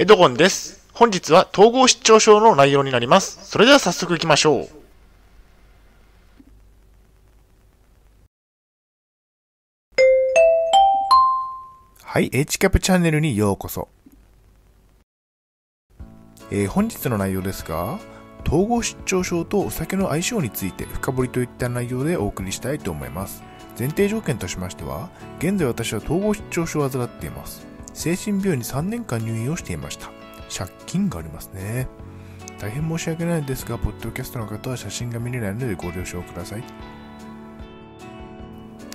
エドゴンです。本日は統合失調症の内容になります。それでは早速行きましょう。はい、HCAP チャンネルにようこそ。えー本日の内容ですが、統合失調症とお酒の相性について深掘りといった内容でお送りしたいと思います。前提条件としましては、現在私は統合失調症を患っています。精神病院に3年間入院をしていました。借金がありますね。大変申し訳ないですが、ポッドキャストの方は写真が見れないのでご了承ください。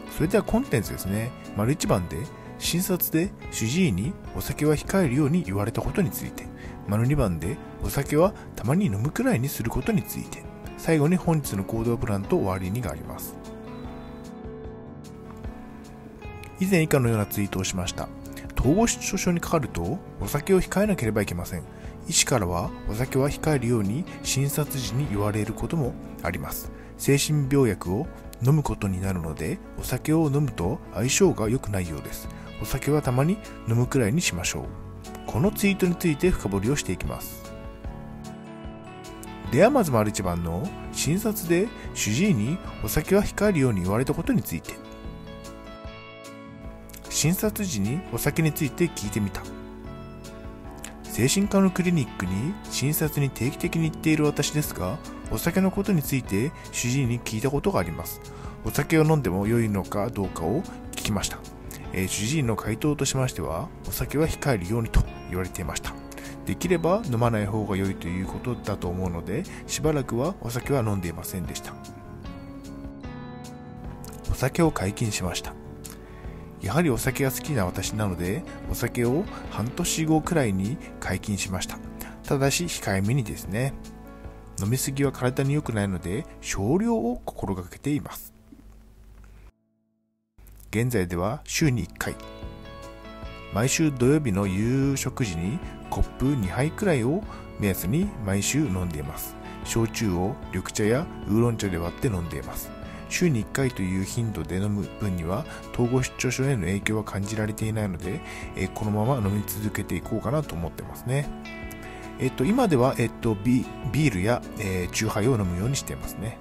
それではコンテンツですね。丸1番で、診察で主治医にお酒は控えるように言われたことについて。丸2番で、お酒はたまに飲むくらいにすることについて。最後に本日の行動プランと終わりにがあります。以前以下のようなツイートをしました。統合失調症にかかると、お酒を控えなければいけません。医師からは、お酒は控えるように診察時に言われることもあります。精神病薬を飲むことになるので、お酒を飲むと相性が良くないようです。お酒はたまに飲むくらいにしましょう。このツイートについて深掘りをしていきます。ではまず丸一番の診察で主治医にお酒は控えるように言われたことについて。診察時にお酒について聞いてみた。精神科のクリニックに診察に定期的に行っている私ですが、お酒のことについて主治医に聞いたことがあります。お酒を飲んでも良いのかどうかを聞きました。えー主治医の回答としましては、お酒は控えるようにと言われていました。できれば飲まない方が良いということだと思うので、しばらくはお酒は飲んでいませんでした。お酒を解禁しました。やはりお酒が好きな私なので、お酒を半年後くらいに解禁しました。ただし控えめにですね。飲みすぎは体に良くないので、少量を心がけています。現在では週に1回。毎週土曜日の夕食時にコップ2杯くらいを目安に毎週飲んでいます。焼酎を緑茶やウーロン茶で割って飲んでいます。週に1回という頻度で飲む分には統合失調症への影響は感じられていないので、えこのまま飲み続けていこうかなと思ってますね。えっと、今では、えっと、ビビールや、えー、チューハイを飲むようにしていますね。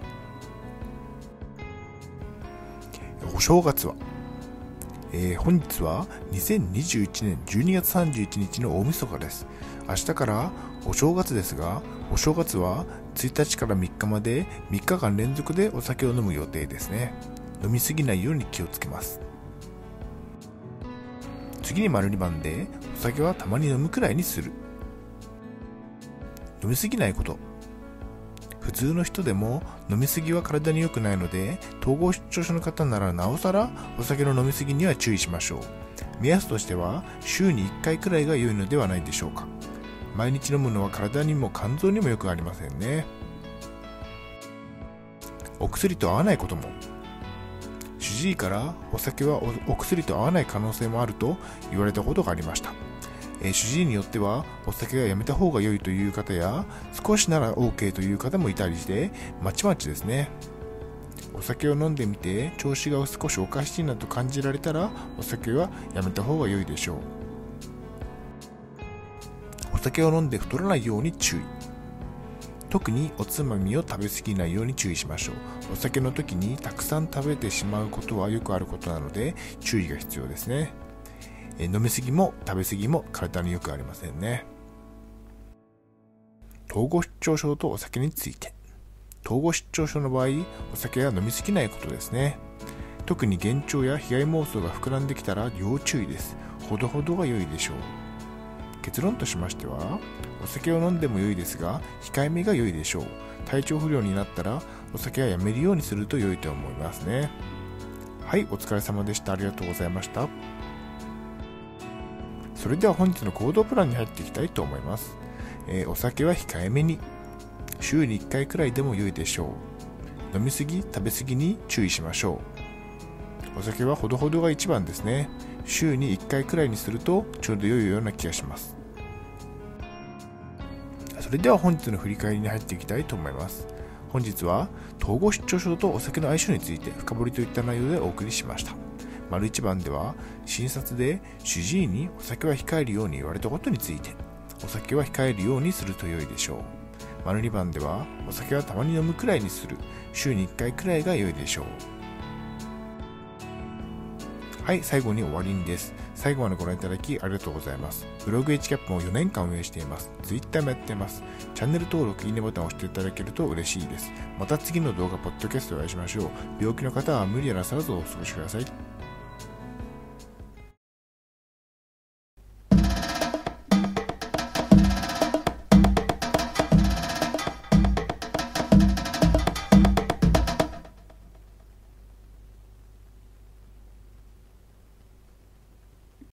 お正月は、えー本日は2021年12月31日の大晦日です。明日からお正月ですが、お正月は1日から3日まで3日間連続でお酒を飲む予定ですね。飲みすぎないように気をつけます。次に丸2番で、お酒はたまに飲むくらいにする。飲みすぎないこと。普通の人でも飲みすぎは体に良くないので、統合失調症の方ならなおさらお酒の飲みすぎには注意しましょう。目安としては週に1回くらいが良いのではないでしょうか。毎日飲むのは体にも肝臓にも良くありませんね。お薬と合わないことも。主治医からお酒はお薬と合わない可能性もあると言われたことがありました。え主治医によってはお酒はやめた方が良いという方や少しなら OK という方もいたりしてまちまちですね。お酒を飲んでみて調子が少しおかしいなと感じられたらお酒はやめた方が良いでしょう。お酒を飲んで太らないように注意。特におつまみを食べ過ぎないように注意しましょう。お酒の時にたくさん食べてしまうことはよくあることなので注意が必要ですね。え飲みすぎも食べ過ぎも体によくありませんね。統合失調症とお酒について。統合失調症の場合お酒は飲みすぎないことですね。特に幻聴や被害妄想が膨らんできたら要注意です。ほどほどが良いでしょう。結論としましてはお酒を飲んでも良いですが控えめが良いでしょう。体調不良になったらお酒はやめるようにすると良いと思いますね。はいお疲れ様でした。ありがとうございました。それでは本日の行動プランに入っていきたいと思います、えーお酒は控えめに。週に1回くらいでも良いでしょう。飲みすぎ食べすぎに注意しましょう。お酒はほどほどが一番ですね。週に1回くらいにするとちょうど良いような気がします。それでは本日の振り返りに入っていきたいと思います。本日は統合失調症とお酒の相性について深掘りといった内容でお送りしました。丸1番では診察で主治医にお酒は控えるように言われたことについてお酒は控えるようにすると良いでしょう。丸2番では、お酒はたまに飲むくらいにする。週に1回くらいが良いでしょう。はい、最後に終わりにです。最後までご覧いただきありがとうございます。ブログ HCAP も4年間運営しています。Twitter もやってます。チャンネル登録、いいねボタンを押していただけると嬉しいです。また次の動画、ポッドキャストでお会いしましょう。病気の方は無理やなさらずお過ごしください。